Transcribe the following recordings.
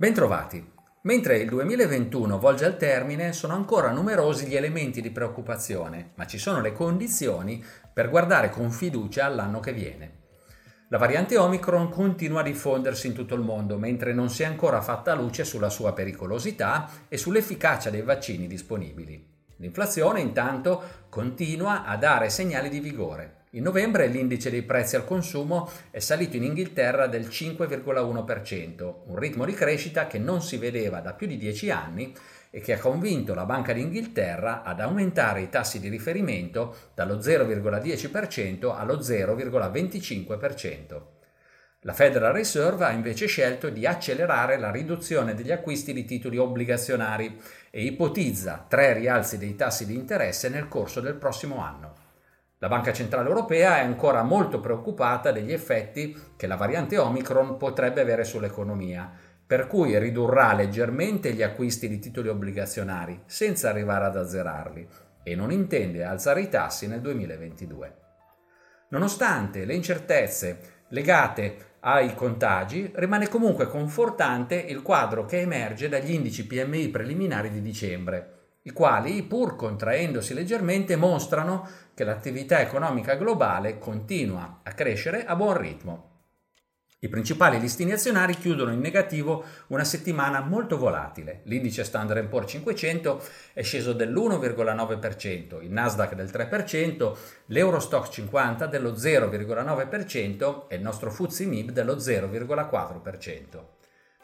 Bentrovati. Mentre il 2021 volge al termine, sono ancora numerosi gli elementi di preoccupazione, ma ci sono le condizioni per guardare con fiducia all'anno che viene. La variante Omicron continua a diffondersi in tutto il mondo, mentre non si è ancora fatta luce sulla sua pericolosità e sull'efficacia dei vaccini disponibili. L'inflazione intanto continua a dare segnali di vigore. In novembre l'indice dei prezzi al consumo è salito in Inghilterra del 5,1%, un ritmo di crescita che non si vedeva da più di dieci anni e che ha convinto la Banca d'Inghilterra ad aumentare i tassi di riferimento dallo 0,10% allo 0,25%. La Federal Reserve ha invece scelto di accelerare la riduzione degli acquisti di titoli obbligazionari e ipotizza tre rialzi dei tassi di interesse nel corso del prossimo anno. La Banca Centrale Europea è ancora molto preoccupata degli effetti che la variante Omicron potrebbe avere sull'economia, per cui ridurrà leggermente gli acquisti di titoli obbligazionari, senza arrivare ad azzerarli, e non intende alzare i tassi nel 2022. Nonostante le incertezze legate ai contagi, rimane comunque confortante il quadro che emerge dagli indici PMI preliminari di dicembre, i quali, pur contraendosi leggermente, mostrano che l'attività economica globale continua a crescere a buon ritmo. I principali listini azionari chiudono in negativo una settimana molto volatile. L'indice Standard Poor's 500 è sceso dell'1,9%, il Nasdaq del 3%, l'Eurostock 50 dello 0,9% e il nostro FTSE MIB dello 0,4%.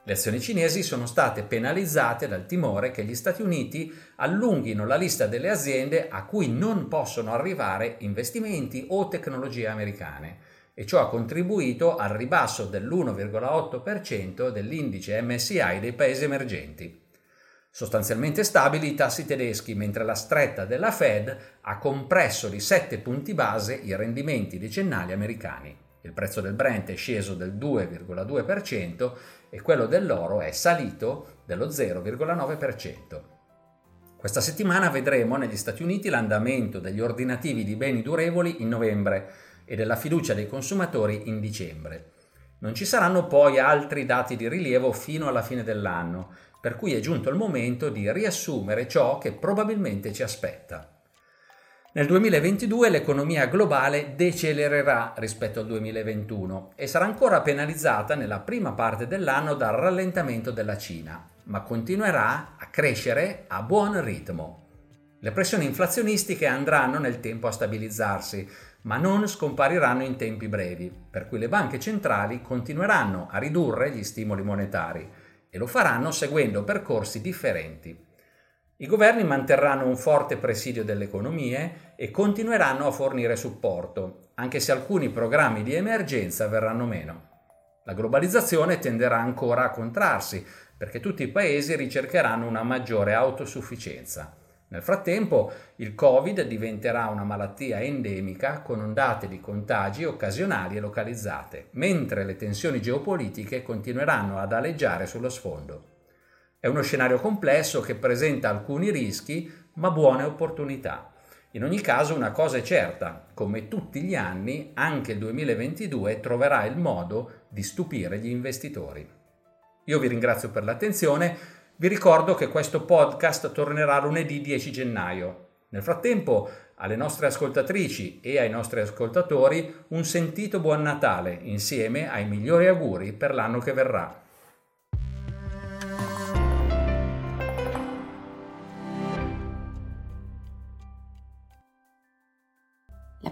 Le azioni cinesi sono state penalizzate dal timore che gli Stati Uniti allunghino la lista delle aziende a cui non possono arrivare investimenti o tecnologie americane e ciò ha contribuito al ribasso dell'1,8% dell'indice MSI dei paesi emergenti. Sostanzialmente stabili i tassi tedeschi, mentre la stretta della Fed ha compresso di 7 punti base i rendimenti decennali americani. Il prezzo del Brent è sceso del 2,2% e quello dell'oro è salito dello 0,9%. Questa settimana vedremo negli Stati Uniti l'andamento degli ordinativi di beni durevoli in novembre e della fiducia dei consumatori in dicembre. Non ci saranno poi altri dati di rilievo fino alla fine dell'anno, per cui è giunto il momento di riassumere ciò che probabilmente ci aspetta. Nel 2022 l'economia globale decelererà rispetto al 2021 e sarà ancora penalizzata nella prima parte dell'anno dal rallentamento della Cina, ma continuerà a crescere a buon ritmo. Le pressioni inflazionistiche andranno nel tempo a stabilizzarsi, ma non scompariranno in tempi brevi, per cui le banche centrali continueranno a ridurre gli stimoli monetari e lo faranno seguendo percorsi differenti. I governi manterranno un forte presidio delle economie e continueranno a fornire supporto, anche se alcuni programmi di emergenza verranno meno. La globalizzazione tenderà ancora a contrarsi, perché tutti i paesi ricercheranno una maggiore autosufficienza. Nel frattempo il Covid diventerà una malattia endemica con ondate di contagi occasionali e localizzate, mentre le tensioni geopolitiche continueranno ad aleggiare sullo sfondo. È uno scenario complesso che presenta alcuni rischi ma buone opportunità. In ogni caso una cosa è certa, come tutti gli anni, anche il 2022 troverà il modo di stupire gli investitori. Io vi ringrazio per l'attenzione, vi ricordo che questo podcast tornerà lunedì 10 gennaio. Nel frattempo, alle nostre ascoltatrici e ai nostri ascoltatori un sentito buon Natale insieme ai migliori auguri per l'anno che verrà.